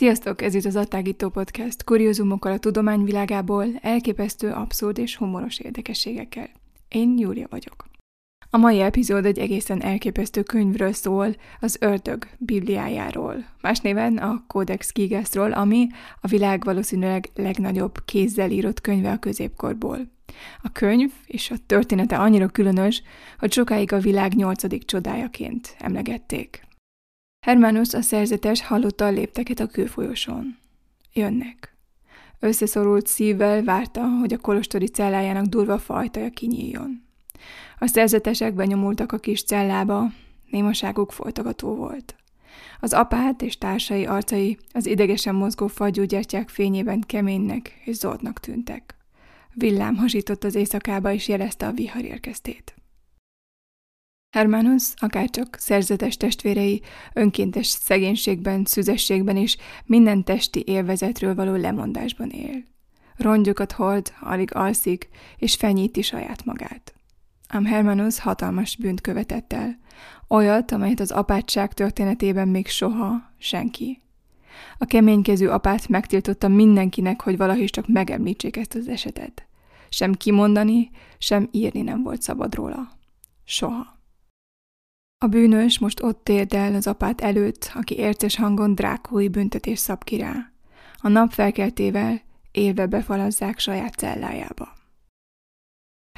Sziasztok, ez itt az Attágító Podcast, kuriózumokkal a tudomány világából, elképesztő, abszurd és humoros érdekességekkel. Én Júlia vagyok. A mai epizód egy egészen elképesztő könyvről szól, az Ördög Bibliájáról, más néven a Codex Gigasról, ami a világ valószínűleg legnagyobb kézzel írott könyve a középkorból. A könyv és a története annyira különös, hogy sokáig a világ nyolcadik csodájaként emlegették. Hermanus a szerzetes hallotta a lépteket a külfolyosón. Jönnek. Összeszorult szívvel várta, hogy a kolostori cellájának durva fajtaja kinyíljon. A szerzetesek benyomultak a kis cellába, némaságuk folytogató volt. Az apát és társai arcai az idegesen mozgó fagyúgyertyák fényében keménynek és zordnak tűntek. Villám hasított az éjszakába és jelezte a vihar érkeztét. Hermanus, akárcsak szerzetes testvérei, önkéntes szegénységben, szüzességben és minden testi élvezetről való lemondásban él. Rongyokat hold, alig alszik, és fenyíti saját magát. Ám Hermanus hatalmas bűnt követett el, olyat, amelyet az apátság történetében még soha senki. A keménykező apát megtiltotta mindenkinek, hogy valahogy csak megemlítsék ezt az esetet. Sem kimondani, sem írni nem volt szabad róla. Soha. A bűnös most ott térdel az apát előtt, aki érces hangon drákói büntetés szab ki rá. A nap felkeltével élve befalazzák saját cellájába.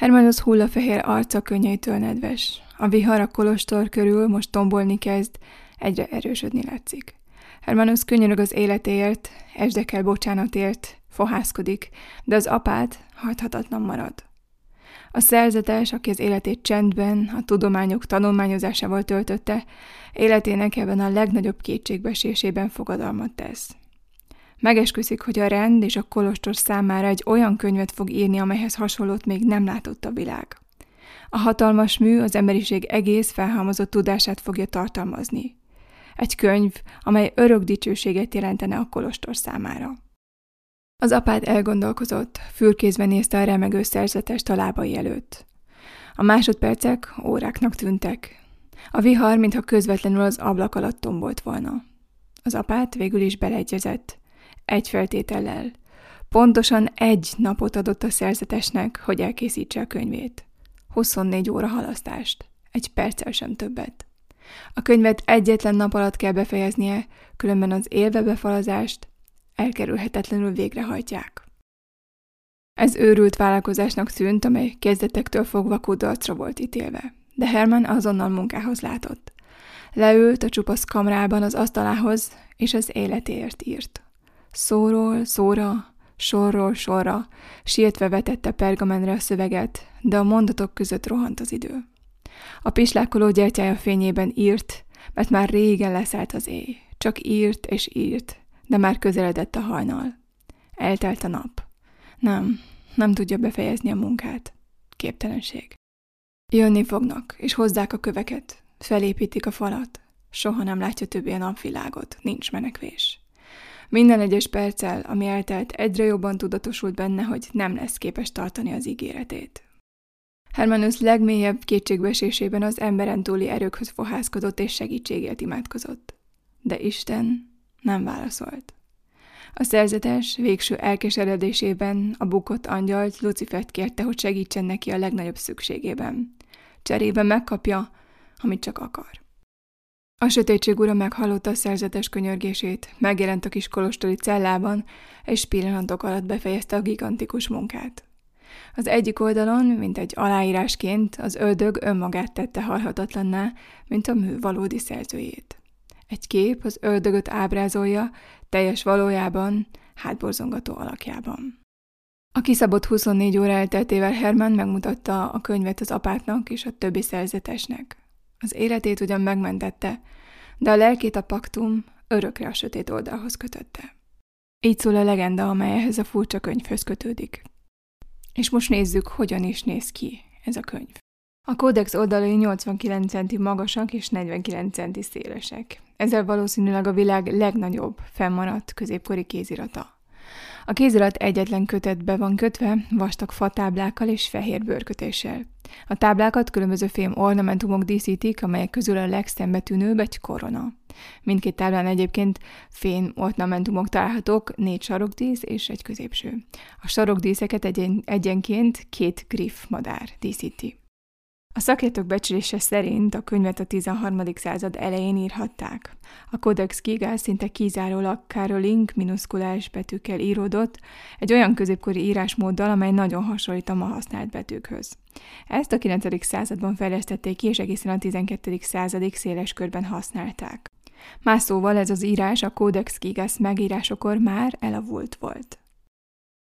Hermanos hullafehér arca könnyeitől nedves. A vihar a kolostor körül most tombolni kezd, egyre erősödni látszik. Hermanos könyörög az életéért, esdekel bocsánatért, fohászkodik, de az apát hajthatatlan marad. A szerzetes, aki az életét csendben, a tudományok tanulmányozásával töltötte, életének ebben a legnagyobb kétségbesésében fogadalmat tesz. Megesküszik, hogy a rend és a kolostor számára egy olyan könyvet fog írni, amelyhez hasonlót még nem látott a világ. A hatalmas mű az emberiség egész felhalmozott tudását fogja tartalmazni. Egy könyv, amely örök dicsőséget jelentene a kolostor számára. Az apád elgondolkozott, fürkészve nézte a remegő szerzetest a lábai előtt. A másodpercek óráknak tűntek. A vihar, mintha közvetlenül az ablak alatt tombolt volna. Az apát végül is beleegyezett. Egy feltétellel. Pontosan egy napot adott a szerzetesnek, hogy elkészítse a könyvét. 24 óra halasztást. Egy perccel sem többet. A könyvet egyetlen nap alatt kell befejeznie, különben az élve befalazást elkerülhetetlenül végrehajtják. Ez őrült vállalkozásnak tűnt, amely kezdetektől fogva kudarcra volt ítélve, de Herman azonnal munkához látott. Leült a csupasz kamrában az asztalához, és az életéért írt. Szóról szóra, sorról sorra, sietve vetette pergamenre a szöveget, de a mondatok között rohant az idő. A pislákoló gyertyája fényében írt, mert már régen leszállt az éj. Csak írt és írt, de már közeledett a hajnal. Eltelt a nap. Nem, nem tudja befejezni a munkát. Képtelenség. Jönni fognak, és hozzák a köveket. Felépítik a falat. Soha nem látja többé a napvilágot, nincs menekvés. Minden egyes perccel, ami eltelt, egyre jobban tudatosult benne, hogy nem lesz képes tartani az ígéretét. Hermanus legmélyebb kétségbeesésében az emberen túli erőkhöz fohászkodott és segítségért imádkozott. De Isten nem válaszolt. A szerzetes végső elkeseredésében a bukott angyalt Lucifert kérte, hogy segítsen neki a legnagyobb szükségében. Cserébe megkapja, amit csak akar. A sötétség ura meghallotta a szerzetes könyörgését, megjelent a kis kolostori cellában, és pillanatok alatt befejezte a gigantikus munkát. Az egyik oldalon, mint egy aláírásként, az ördög önmagát tette halhatatlanná, mint a mű valódi szerzőjét. Egy kép az ördögöt ábrázolja, teljes valójában, hátborzongató alakjában. A kiszabott 24 óra elteltével Herman megmutatta a könyvet az apátnak és a többi szerzetesnek. Az életét ugyan megmentette, de a lelkét a paktum örökre a sötét oldalhoz kötötte. Így szól a legenda, amely ehhez a furcsa könyvhöz kötődik. És most nézzük, hogyan is néz ki ez a könyv. A kódex oldalai 89 centi magasak és 49 centi szélesek. Ezzel valószínűleg a világ legnagyobb fennmaradt középkori kézirata. A kézirat egyetlen kötetbe van kötve, vastag fatáblákkal és fehér bőrkötéssel. A táblákat különböző fém ornamentumok díszítik, amelyek közül a legszembetűnőbb egy korona. Mindkét táblán egyébként fém ornamentumok találhatók, négy sarokdísz és egy középső. A sarokdíszeket egyen, egyenként két griff madár díszíti. A szakértők becslése szerint a könyvet a 13. század elején írhatták. A Codex Gigas szinte kizárólag Karolink minuszkulás betűkkel íródott, egy olyan középkori írásmóddal, amely nagyon hasonlít a ma használt betűkhöz. Ezt a 9. században fejlesztették ki, és egészen a 12. századig széles körben használták. Más szóval ez az írás a Codex Gigas megírásokor már elavult volt.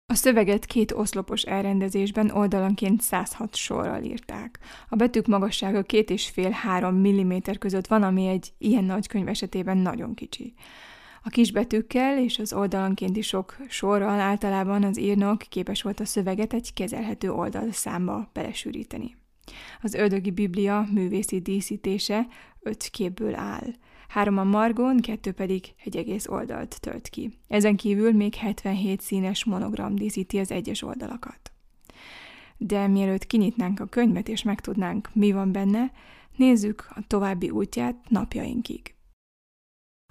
A szöveget két oszlopos elrendezésben oldalanként 106 sorral írták. A betűk magassága két és fél három mm között van, ami egy ilyen nagy könyv esetében nagyon kicsi. A kis betűkkel és az oldalankénti sok sorral általában az írnok képes volt a szöveget egy kezelhető oldal számba belesűríteni. Az ördögi biblia művészi díszítése öt képből áll – három a margon, kettő pedig egy egész oldalt tölt ki. Ezen kívül még 77 színes monogram díszíti az egyes oldalakat. De mielőtt kinyitnánk a könyvet és megtudnánk, mi van benne, nézzük a további útját napjainkig.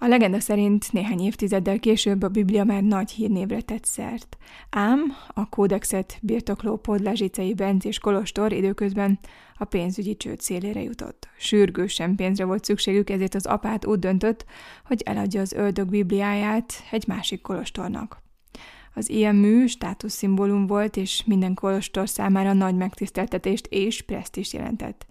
A legenda szerint néhány évtizeddel később a Biblia már nagy hírnévre tett szert. Ám a kódexet birtokló podlázsicei és Kolostor időközben a pénzügyi csőd szélére jutott. Sürgősen pénzre volt szükségük, ezért az apát úgy döntött, hogy eladja az öldög Bibliáját egy másik kolostornak. Az ilyen mű státuszszimbólum volt, és minden kolostor számára nagy megtiszteltetést és presztist jelentett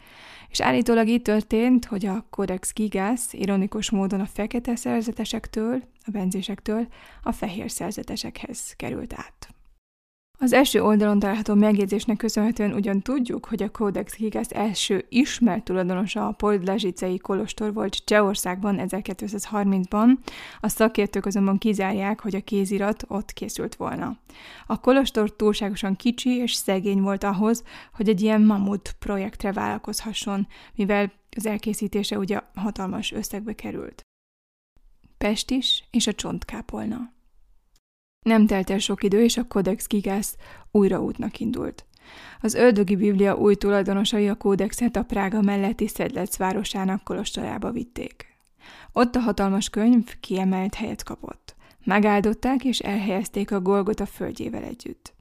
és állítólag így történt, hogy a Codex Gigas ironikus módon a fekete szerzetesektől, a benzésektől a fehér szerzetesekhez került át. Az első oldalon található megjegyzésnek köszönhetően ugyan tudjuk, hogy a Codex Gigas első ismert tulajdonosa a Podlazsicei Kolostor volt Csehországban 1230-ban, a szakértők azonban kizárják, hogy a kézirat ott készült volna. A kolostor túlságosan kicsi és szegény volt ahhoz, hogy egy ilyen mamut projektre vállalkozhasson, mivel az elkészítése ugye hatalmas összegbe került. Pest is és a csontkápolna. Nem telt el sok idő, és a Codex Gigas újra útnak indult. Az ördögi biblia új tulajdonosai a kódexet a Prága melletti Szedlec városának kolostorába vitték. Ott a hatalmas könyv kiemelt helyet kapott. Megáldották és elhelyezték a a földjével együtt.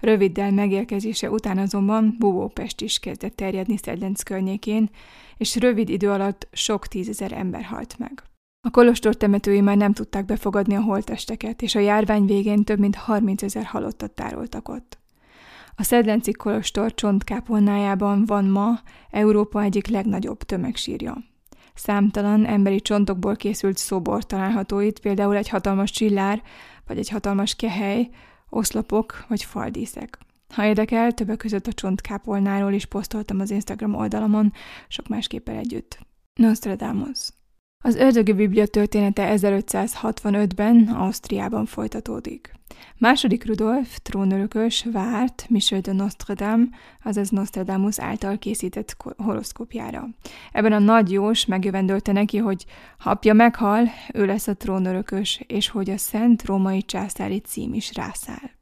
Röviddel megérkezése után azonban Bubópest is kezdett terjedni Szedlenc környékén, és rövid idő alatt sok tízezer ember halt meg. A kolostor temetői már nem tudták befogadni a holtesteket, és a járvány végén több mint 30 ezer halottat tároltak ott. A Szedlenci kolostor csontkápolnájában van ma Európa egyik legnagyobb tömegsírja. Számtalan emberi csontokból készült szobor található itt, például egy hatalmas csillár, vagy egy hatalmas kehely, oszlopok vagy faldíszek. Ha érdekel, többek között a csontkápolnáról is posztoltam az Instagram oldalamon, sok más képpel együtt. Nostradamus az ördögi biblia története 1565-ben Ausztriában folytatódik. Második Rudolf, trónörökös, várt Michel de Nostradam, azaz Nostradamus által készített horoszkópjára. Ebben a nagy jós megjövendölte neki, hogy ha apja meghal, ő lesz a trónörökös, és hogy a szent római császári cím is rászáll.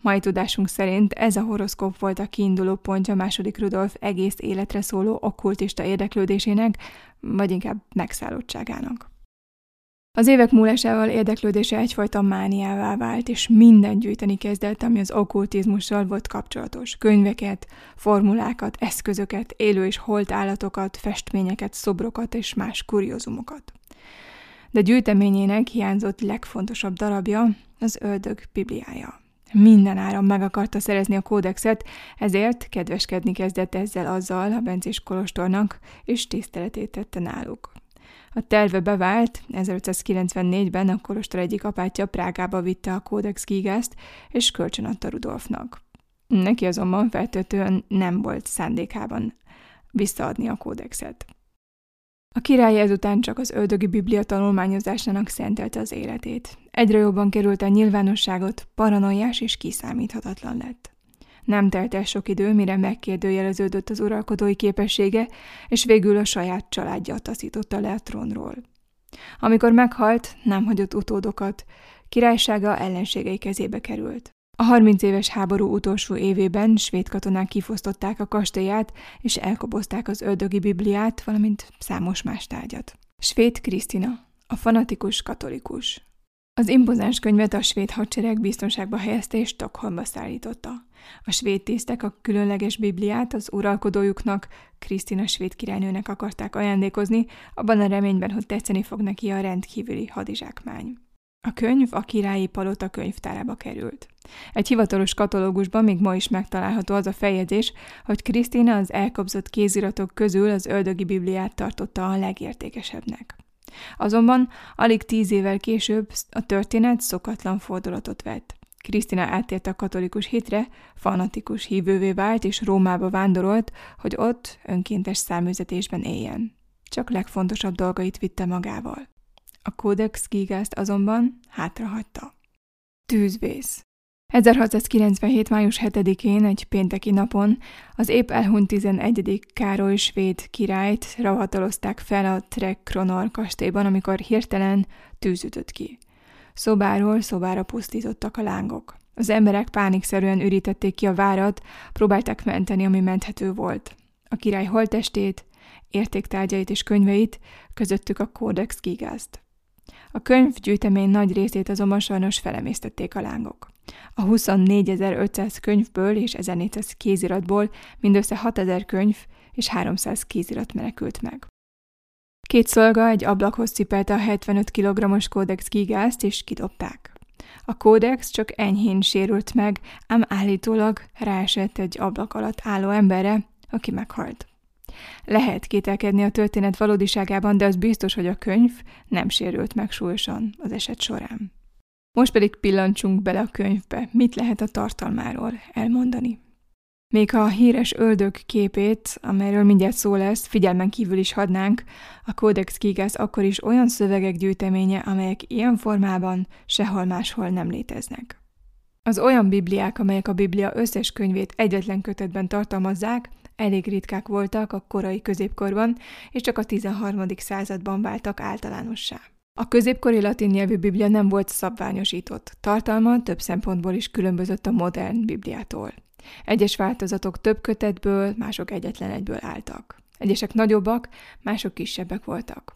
Mai tudásunk szerint ez a horoszkóp volt a kiinduló pontja második Rudolf egész életre szóló okkultista érdeklődésének, vagy inkább megszállottságának. Az évek múlásával érdeklődése egyfajta mániává vált, és minden gyűjteni kezdett, ami az okkultizmussal volt kapcsolatos. Könyveket, formulákat, eszközöket, élő és holt állatokat, festményeket, szobrokat és más kuriózumokat. De gyűjteményének hiányzott legfontosabb darabja az ördög bibliája. Minden áron meg akarta szerezni a kódexet, ezért kedveskedni kezdett ezzel azzal a bencés kolostornak, és tiszteletét tette náluk. A terve bevált, 1594-ben a kolostor egyik apátja Prágába vitte a kódex Gigást, és kölcsönadta Rudolfnak. Neki azonban feltöltően nem volt szándékában visszaadni a kódexet. A király ezután csak az öldögi biblia tanulmányozásának szentelte az életét. Egyre jobban került a nyilvánosságot, paranoiás és kiszámíthatatlan lett. Nem telt el sok idő, mire megkérdőjeleződött az uralkodói képessége, és végül a saját családja taszította le a trónról. Amikor meghalt, nem hagyott utódokat, királysága ellenségei kezébe került. A 30 éves háború utolsó évében svéd katonák kifosztották a kastélyát, és elkobozták az ördögi bibliát, valamint számos más tárgyat. Svéd Krisztina, a fanatikus katolikus. Az impozáns könyvet a svéd hadsereg biztonságba helyezte és Stockholmba szállította. A svéd tisztek a különleges Bibliát az uralkodójuknak, Krisztina svéd királynőnek akarták ajándékozni, abban a reményben, hogy tetszeni fog neki a rendkívüli hadizsákmány. A könyv a királyi palota könyvtárába került. Egy hivatalos katalógusban még ma is megtalálható az a feljegyzés, hogy Krisztina az elkobzott kéziratok közül az öldögi Bibliát tartotta a legértékesebbnek. Azonban alig tíz évvel később a történet szokatlan fordulatot vett. Krisztina áttért a katolikus hitre, fanatikus hívővé vált és Rómába vándorolt, hogy ott önkéntes száműzetésben éljen. Csak legfontosabb dolgait vitte magával. A Codex Gigást azonban hátrahagyta. Tűzvész 1697. május 7-én, egy pénteki napon az épp elhunyt 11. Károly svéd királyt rahatalozták fel a Trek Kronor kastélyban, amikor hirtelen tűz ütött ki. Szobáról szobára pusztítottak a lángok. Az emberek pánikszerűen ürítették ki a várat, próbálták menteni, ami menthető volt. A király holtestét, értéktárgyait és könyveit, közöttük a Codex Gigást. A könyv gyűjtemény nagy részét azonban sajnos felemésztették a lángok. A 24.500 könyvből és 1400 kéziratból mindössze 6000 könyv és 300 kézirat menekült meg. Két szolga egy ablakhoz cipelte a 75 kg-os kódex gigázt, és kidobták. A kódex csak enyhén sérült meg, ám állítólag ráesett egy ablak alatt álló emberre, aki meghalt. Lehet kételkedni a történet valódiságában, de az biztos, hogy a könyv nem sérült meg súlyosan az eset során. Most pedig pillancsunk bele a könyvbe, mit lehet a tartalmáról elmondani. Még ha a híres öldög képét, amelyről mindjárt szó lesz, figyelmen kívül is hadnánk, a Codex Gigas akkor is olyan szövegek gyűjteménye, amelyek ilyen formában sehol máshol nem léteznek. Az olyan bibliák, amelyek a Biblia összes könyvét egyetlen kötetben tartalmazzák, elég ritkák voltak a korai középkorban, és csak a 13. században váltak általánossá. A középkori latin nyelvű Biblia nem volt szabványosított, tartalma több szempontból is különbözött a modern Bibliától. Egyes változatok több kötetből, mások egyetlen egyből álltak. Egyesek nagyobbak, mások kisebbek voltak.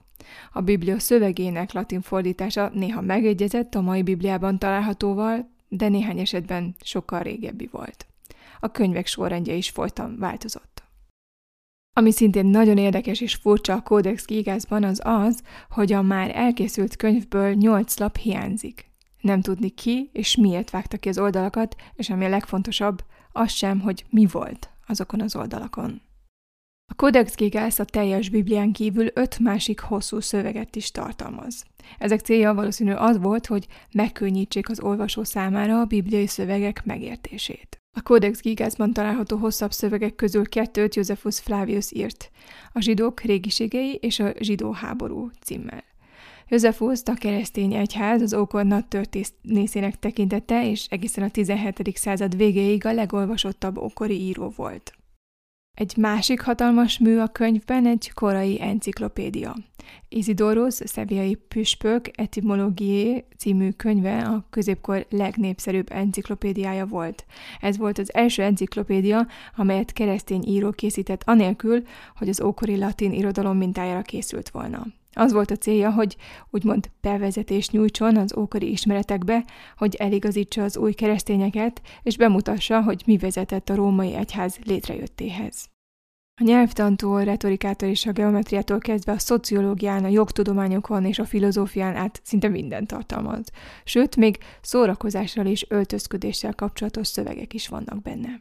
A Biblia szövegének latin fordítása néha megegyezett a mai Bibliában találhatóval, de néhány esetben sokkal régebbi volt. A könyvek sorrendje is folyton változott. Ami szintén nagyon érdekes és furcsa a Codex Gigasban az az, hogy a már elkészült könyvből nyolc lap hiányzik. Nem tudni ki és miért vágta ki az oldalakat, és ami a legfontosabb, az sem, hogy mi volt azokon az oldalakon. A Codex Gigas a teljes Biblián kívül öt másik hosszú szöveget is tartalmaz. Ezek célja valószínű az volt, hogy megkönnyítsék az olvasó számára a bibliai szövegek megértését. A Codex Gigasban található hosszabb szövegek közül kettőt Josephus Flavius írt, a zsidók régiségei és a zsidó háború címmel. Josephus a keresztény egyház az ókor nagy történészének tekintette, és egészen a 17. század végéig a legolvasottabb ókori író volt. Egy másik hatalmas mű a könyvben egy korai enciklopédia. Isidorus Szeviai Püspök Etymologié című könyve a középkor legnépszerűbb enciklopédiája volt. Ez volt az első enciklopédia, amelyet keresztény író készített anélkül, hogy az ókori latin irodalom mintájára készült volna. Az volt a célja, hogy úgymond bevezetést nyújtson az ókori ismeretekbe, hogy eligazítsa az új keresztényeket, és bemutassa, hogy mi vezetett a római egyház létrejöttéhez. A nyelvtantól, retorikától és a geometriától kezdve a szociológián, a jogtudományokon és a filozófián át szinte mindent tartalmaz. Sőt, még szórakozással és öltözködéssel kapcsolatos szövegek is vannak benne.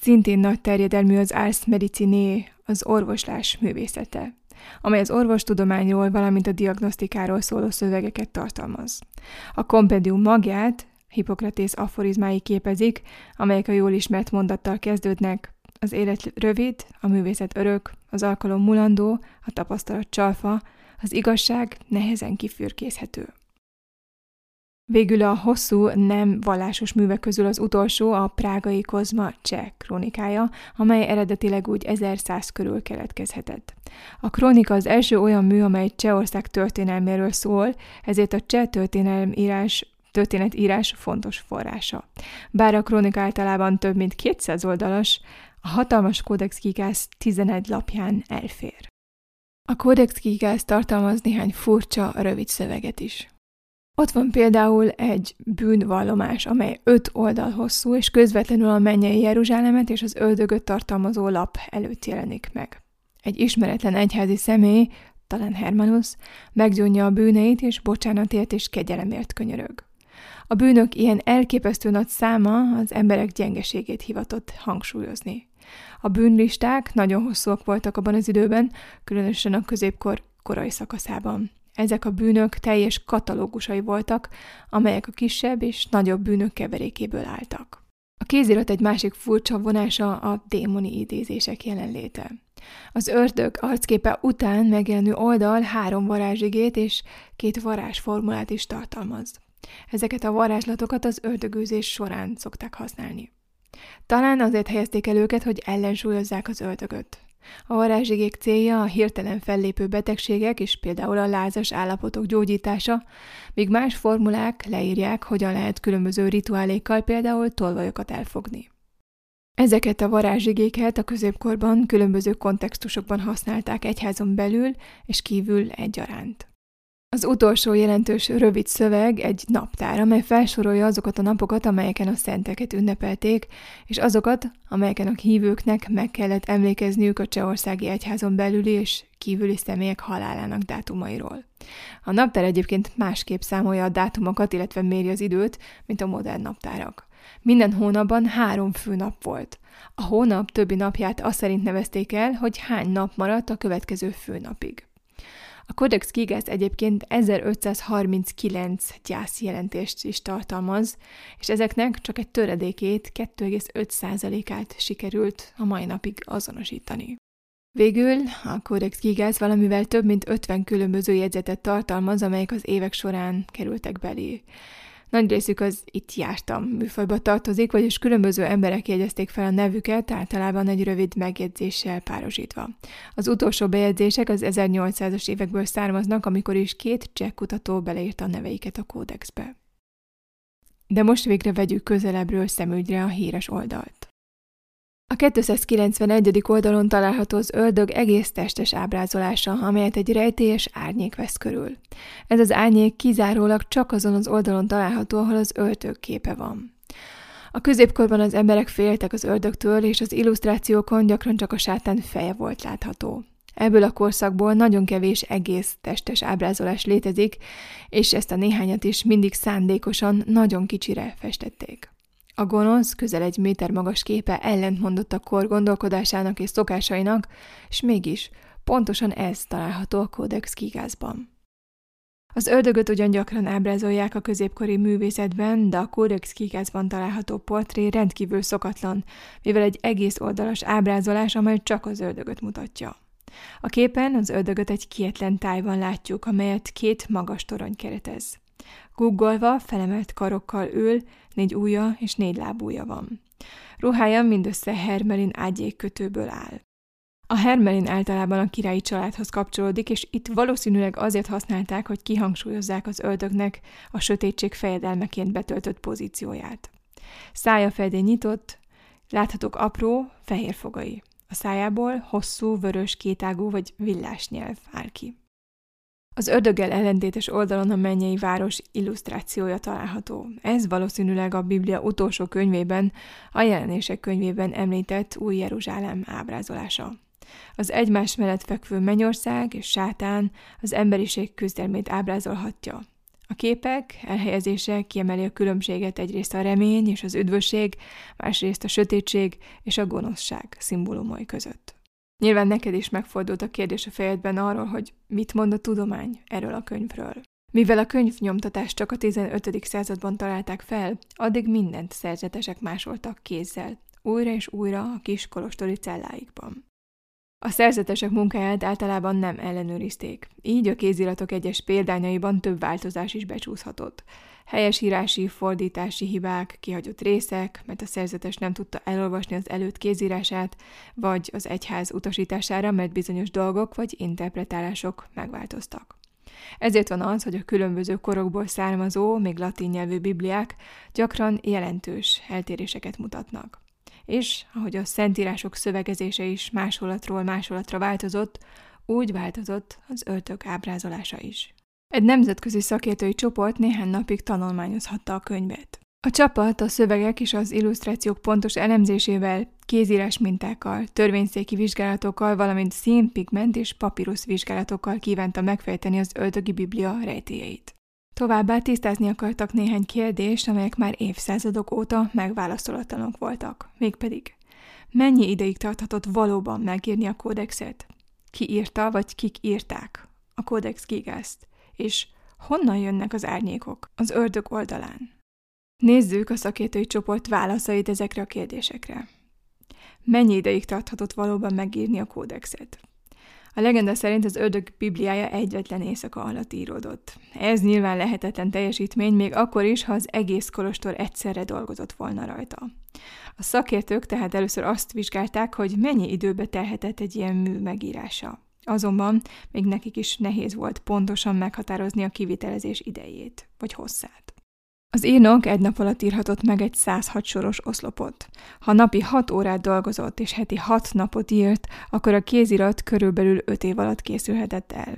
Szintén nagy terjedelmű az Ars Mediciné, az orvoslás művészete amely az orvostudományról, valamint a diagnosztikáról szóló szövegeket tartalmaz. A kompendium magját Hippokratész aforizmái képezik, amelyek a jól ismert mondattal kezdődnek, az élet rövid, a művészet örök, az alkalom mulandó, a tapasztalat csalfa, az igazság nehezen kifürkészhető. Végül a hosszú, nem vallásos művek közül az utolsó a prágai Kozma cseh krónikája, amely eredetileg úgy 1100 körül keletkezhetett. A krónika az első olyan mű, amely Csehország történelméről szól, ezért a cseh történelmírás történetírás fontos forrása. Bár a krónika általában több mint 200 oldalas, a hatalmas kódex kikász 11 lapján elfér. A kódex kikász tartalmaz néhány furcsa, rövid szöveget is. Ott van például egy bűnvallomás, amely öt oldal hosszú, és közvetlenül a mennyei Jeruzsálemet és az öldögöt tartalmazó lap előtt jelenik meg. Egy ismeretlen egyházi személy, talán Hermanus, meggyónja a bűneit, és bocsánatért és kegyelemért könyörög. A bűnök ilyen elképesztő nagy száma az emberek gyengeségét hivatott hangsúlyozni. A bűnlisták nagyon hosszúak voltak abban az időben, különösen a középkor korai szakaszában. Ezek a bűnök teljes katalógusai voltak, amelyek a kisebb és nagyobb bűnök keverékéből álltak. A kézirat egy másik furcsa vonása a démoni idézések jelenléte. Az ördög arcképe után megjelenő oldal három varázsigét és két varázsformulát is tartalmaz. Ezeket a varázslatokat az ördögőzés során szokták használni. Talán azért helyezték el őket, hogy ellensúlyozzák az ördögöt. A varázsigék célja a hirtelen fellépő betegségek és például a lázas állapotok gyógyítása, míg más formulák leírják, hogyan lehet különböző rituálékkal például tolvajokat elfogni. Ezeket a varázsigéket a középkorban különböző kontextusokban használták egyházon belül és kívül egyaránt. Az utolsó jelentős rövid szöveg egy naptár, amely felsorolja azokat a napokat, amelyeken a szenteket ünnepelték, és azokat, amelyeken a hívőknek meg kellett emlékezniük a Csehországi Egyházon belüli és kívüli személyek halálának dátumairól. A naptár egyébként másképp számolja a dátumokat, illetve méri az időt, mint a modern naptárak. Minden hónapban három fő nap volt. A hónap többi napját azt szerint nevezték el, hogy hány nap maradt a következő főnapig. A Codex Gigas egyébként 1539 gyászjelentést is tartalmaz, és ezeknek csak egy töredékét, 2,5%-át sikerült a mai napig azonosítani. Végül a Codex Gigas valamivel több mint 50 különböző jegyzetet tartalmaz, amelyek az évek során kerültek belé. Nagy részük az itt jártam műfajba tartozik, vagyis különböző emberek jegyezték fel a nevüket, általában egy rövid megjegyzéssel párosítva. Az utolsó bejegyzések az 1800-as évekből származnak, amikor is két cseh kutató beleírta a neveiket a kódexbe. De most végre vegyük közelebbről szemügyre a híres oldalt. A 291. oldalon található az ördög egész testes ábrázolása, amelyet egy rejtélyes árnyék vesz körül. Ez az árnyék kizárólag csak azon az oldalon található, ahol az ördög képe van. A középkorban az emberek féltek az ördögtől, és az illusztrációkon gyakran csak a sátán feje volt látható. Ebből a korszakból nagyon kevés egész testes ábrázolás létezik, és ezt a néhányat is mindig szándékosan nagyon kicsire festették. A gonosz, közel egy méter magas képe ellentmondott a kor gondolkodásának és szokásainak, és mégis pontosan ez található a Codex Kigázban. Az ördögöt ugyan gyakran ábrázolják a középkori művészetben, de a Codex Kigázban található portré rendkívül szokatlan, mivel egy egész oldalas ábrázolás, amely csak az ördögöt mutatja. A képen az ördögöt egy kietlen tájban látjuk, amelyet két magas torony keretez. Guggolva, felemelt karokkal ül, négy ujja és négy lábúja van. Ruhája mindössze Hermelin ágyékkötőből áll. A Hermelin általában a királyi családhoz kapcsolódik, és itt valószínűleg azért használták, hogy kihangsúlyozzák az öldögnek a sötétség fejedelmeként betöltött pozícióját. Szája feldén nyitott, láthatók apró, fehér fogai. A szájából hosszú, vörös, kétágú vagy villás nyelv áll ki. Az ördöggel ellentétes oldalon a mennyei város illusztrációja található. Ez valószínűleg a Biblia utolsó könyvében, a jelenések könyvében említett új Jeruzsálem ábrázolása. Az egymás mellett fekvő mennyország és sátán az emberiség küzdelmét ábrázolhatja. A képek elhelyezése kiemeli a különbséget egyrészt a remény és az üdvösség, másrészt a sötétség és a gonoszság szimbólumai között. Nyilván neked is megfordult a kérdés a fejedben arról, hogy mit mond a tudomány erről a könyvről. Mivel a könyvnyomtatást csak a 15. században találták fel, addig mindent szerzetesek másoltak kézzel, újra és újra a kis kolostori celláikban. A szerzetesek munkáját általában nem ellenőrizték, így a kéziratok egyes példányaiban több változás is becsúszhatott. Helyesírási, fordítási hibák, kihagyott részek, mert a szerzetes nem tudta elolvasni az előtt kézírását, vagy az egyház utasítására, mert bizonyos dolgok vagy interpretálások megváltoztak. Ezért van az, hogy a különböző korokból származó, még latin nyelvű bibliák gyakran jelentős eltéréseket mutatnak. És ahogy a szentírások szövegezése is másolatról másolatra változott, úgy változott az öltök ábrázolása is. Egy nemzetközi szakértői csoport néhány napig tanulmányozhatta a könyvet. A csapat a szövegek és az illusztrációk pontos elemzésével, kézírás mintákkal, törvényszéki vizsgálatokkal, valamint színpigment és papírus vizsgálatokkal kívánta megfejteni az öldögi biblia rejtélyeit. Továbbá tisztázni akartak néhány kérdést, amelyek már évszázadok óta megválaszolatlanok voltak. Mégpedig, mennyi ideig tarthatott valóban megírni a kódexet? Ki írta, vagy kik írták a kódex gigázt? És honnan jönnek az árnyékok az ördög oldalán? Nézzük a szakértői csoport válaszait ezekre a kérdésekre. Mennyi ideig tarthatott valóban megírni a kódexet? A legenda szerint az ördög bibliája egyetlen éjszaka alatt íródott. Ez nyilván lehetetlen teljesítmény, még akkor is, ha az egész kolostor egyszerre dolgozott volna rajta. A szakértők tehát először azt vizsgálták, hogy mennyi időbe telhetett egy ilyen mű megírása. Azonban még nekik is nehéz volt pontosan meghatározni a kivitelezés idejét, vagy hosszát. Az írnok egy nap alatt írhatott meg egy 106 soros oszlopot. Ha napi 6 órát dolgozott és heti 6 napot írt, akkor a kézirat körülbelül 5 év alatt készülhetett el.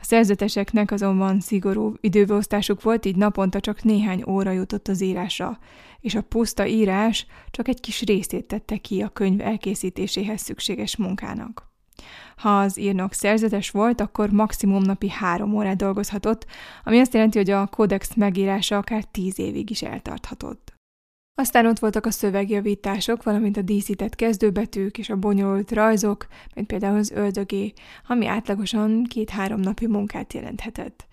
A szerzeteseknek azonban szigorú időbeosztásuk volt, így naponta csak néhány óra jutott az írásra, és a puszta írás csak egy kis részét tette ki a könyv elkészítéséhez szükséges munkának. Ha az írnok szerzetes volt, akkor maximum napi három órát dolgozhatott, ami azt jelenti, hogy a kódex megírása akár tíz évig is eltarthatott. Aztán ott voltak a szövegjavítások, valamint a díszített kezdőbetűk és a bonyolult rajzok, mint például az öldögé, ami átlagosan két-három napi munkát jelenthetett.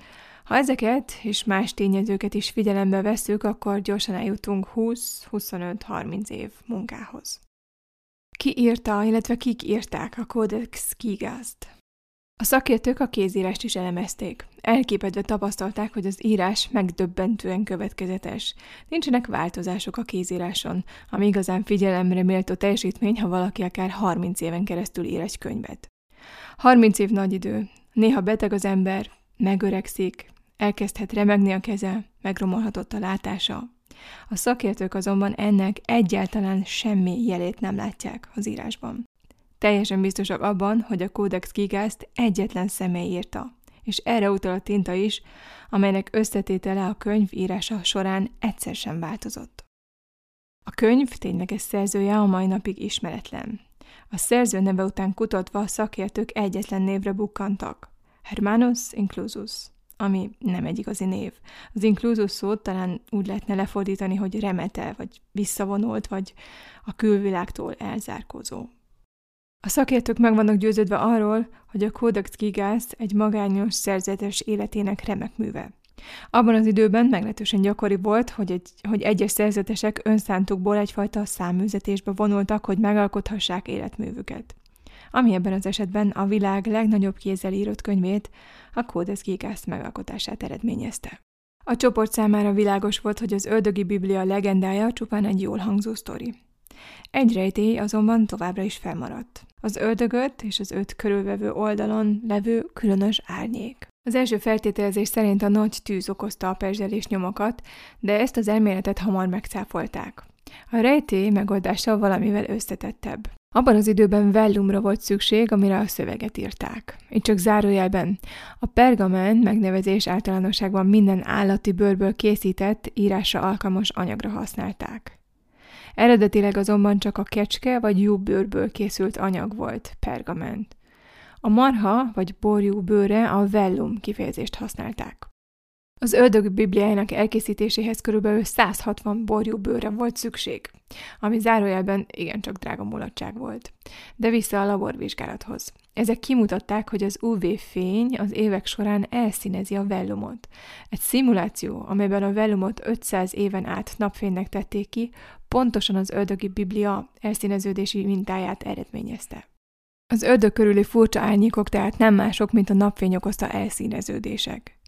Ha ezeket és más tényezőket is figyelembe veszük, akkor gyorsan eljutunk 20-25-30 év munkához. Ki írta, illetve kik írták a Codex Kigázt? A szakértők a kézírást is elemezték. Elképedve tapasztalták, hogy az írás megdöbbentően következetes. Nincsenek változások a kézíráson, ami igazán figyelemre méltó teljesítmény, ha valaki akár 30 éven keresztül ír egy könyvet. 30 év nagy idő. Néha beteg az ember, megöregszik, elkezdhet remegni a keze, megromolhatott a látása, a szakértők azonban ennek egyáltalán semmi jelét nem látják az írásban. Teljesen biztosak abban, hogy a Codex Gigást egyetlen személy írta, és erre utal a tinta is, amelynek összetétele a könyv írása során egyszer sem változott. A könyv tényleges szerzője a mai napig ismeretlen. A szerző neve után kutatva a szakértők egyetlen névre bukkantak. Hermanus Inclusus ami nem egy igazi név. Az inkluzus szót talán úgy lehetne lefordítani, hogy remete, vagy visszavonult, vagy a külvilágtól elzárkózó. A szakértők meg vannak győződve arról, hogy a Codex Gigas egy magányos szerzetes életének remek műve. Abban az időben meglehetősen gyakori volt, hogy, egy, hogy egyes szerzetesek önszántukból egyfajta száműzetésbe vonultak, hogy megalkothassák életművüket ami ebben az esetben a világ legnagyobb kézzel írott könyvét, a Codex Gigas megalkotását eredményezte. A csoport számára világos volt, hogy az ördögi biblia legendája csupán egy jól hangzó sztori. Egy rejtély azonban továbbra is felmaradt. Az ördögöt és az öt körülvevő oldalon levő különös árnyék. Az első feltételezés szerint a nagy tűz okozta a perzselés nyomokat, de ezt az elméletet hamar megcáfolták. A rejtély megoldása valamivel összetettebb. Abban az időben vellumra volt szükség, amire a szöveget írták. Itt csak zárójelben. A pergamen megnevezés általánosságban minden állati bőrből készített, írásra alkalmas anyagra használták. Eredetileg azonban csak a kecske vagy jó bőrből készült anyag volt, pergament. A marha vagy borjú bőre a vellum kifejezést használták. Az ördög bibliájának elkészítéséhez körülbelül 160 borjú bőre volt szükség, ami zárójelben igencsak drága mulatság volt. De vissza a laborvizsgálathoz. Ezek kimutatták, hogy az UV-fény az évek során elszínezi a vellumot. Egy szimuláció, amelyben a vellumot 500 éven át napfénynek tették ki, pontosan az ördögi biblia elszíneződési mintáját eredményezte. Az ördög körüli furcsa árnyékok tehát nem mások, mint a napfény okozta elszíneződések.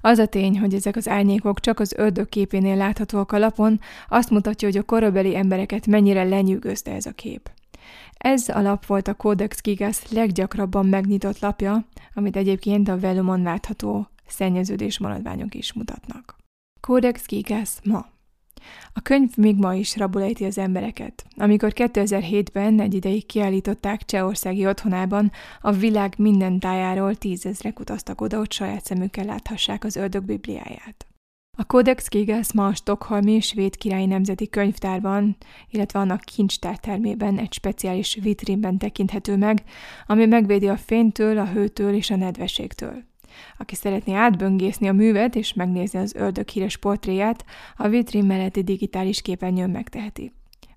Az a tény, hogy ezek az árnyékok csak az ördög képénél láthatóak a lapon, azt mutatja, hogy a korabeli embereket mennyire lenyűgözte ez a kép. Ez a lap volt a Codex Gigas leggyakrabban megnyitott lapja, amit egyébként a Velumon látható szennyeződés maradványok is mutatnak. Codex Gigas ma. A könyv még ma is rabolejti az embereket. Amikor 2007-ben egy ideig kiállították Csehországi otthonában, a világ minden tájáról tízezrek utaztak oda, hogy saját szemükkel láthassák az ördög bibliáját. A Codex Gigas ma a Stockholmi Svéd Királyi Nemzeti Könyvtárban, illetve annak kincstártermében egy speciális vitrínben tekinthető meg, ami megvédi a fénytől, a hőtől és a nedvességtől. Aki szeretné átböngészni a művet és megnézni az ördög híres portréját, a vitrin melletti digitális képernyőn megteheti.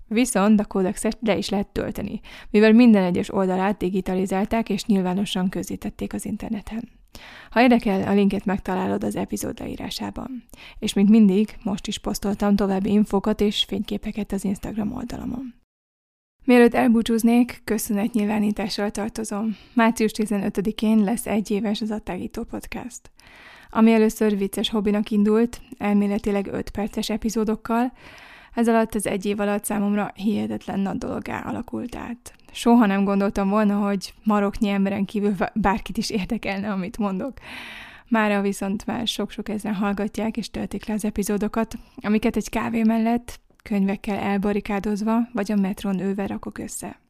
Viszont a kódexet le is lehet tölteni, mivel minden egyes oldalát digitalizálták és nyilvánosan közzétették az interneten. Ha érdekel, a linket megtalálod az epizód leírásában. És mint mindig, most is posztoltam további infókat és fényképeket az Instagram oldalamon. Mielőtt elbúcsúznék, köszönetnyilvánítással tartozom. Március 15-én lesz egy éves az Attágító Podcast. Ami először vicces hobbinak indult, elméletileg 5 perces epizódokkal, ez alatt az egy év alatt számomra hihetetlen nagy dologá alakult át. Soha nem gondoltam volna, hogy maroknyi emberen kívül bárkit is érdekelne, amit mondok. Mára viszont már sok-sok ezeren hallgatják és töltik le az epizódokat, amiket egy kávé mellett, könyvekkel elbarikádozva, vagy a metron ővel rakok össze.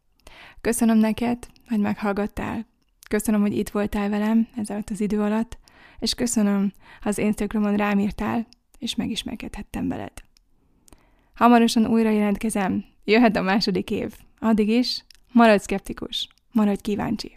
Köszönöm neked, hogy meghallgattál. Köszönöm, hogy itt voltál velem ez alatt az idő alatt, és köszönöm, ha az Instagramon rám írtál, és megismerkedhettem veled. Hamarosan újra jelentkezem, jöhet a második év. Addig is, maradj szkeptikus, maradj kíváncsi.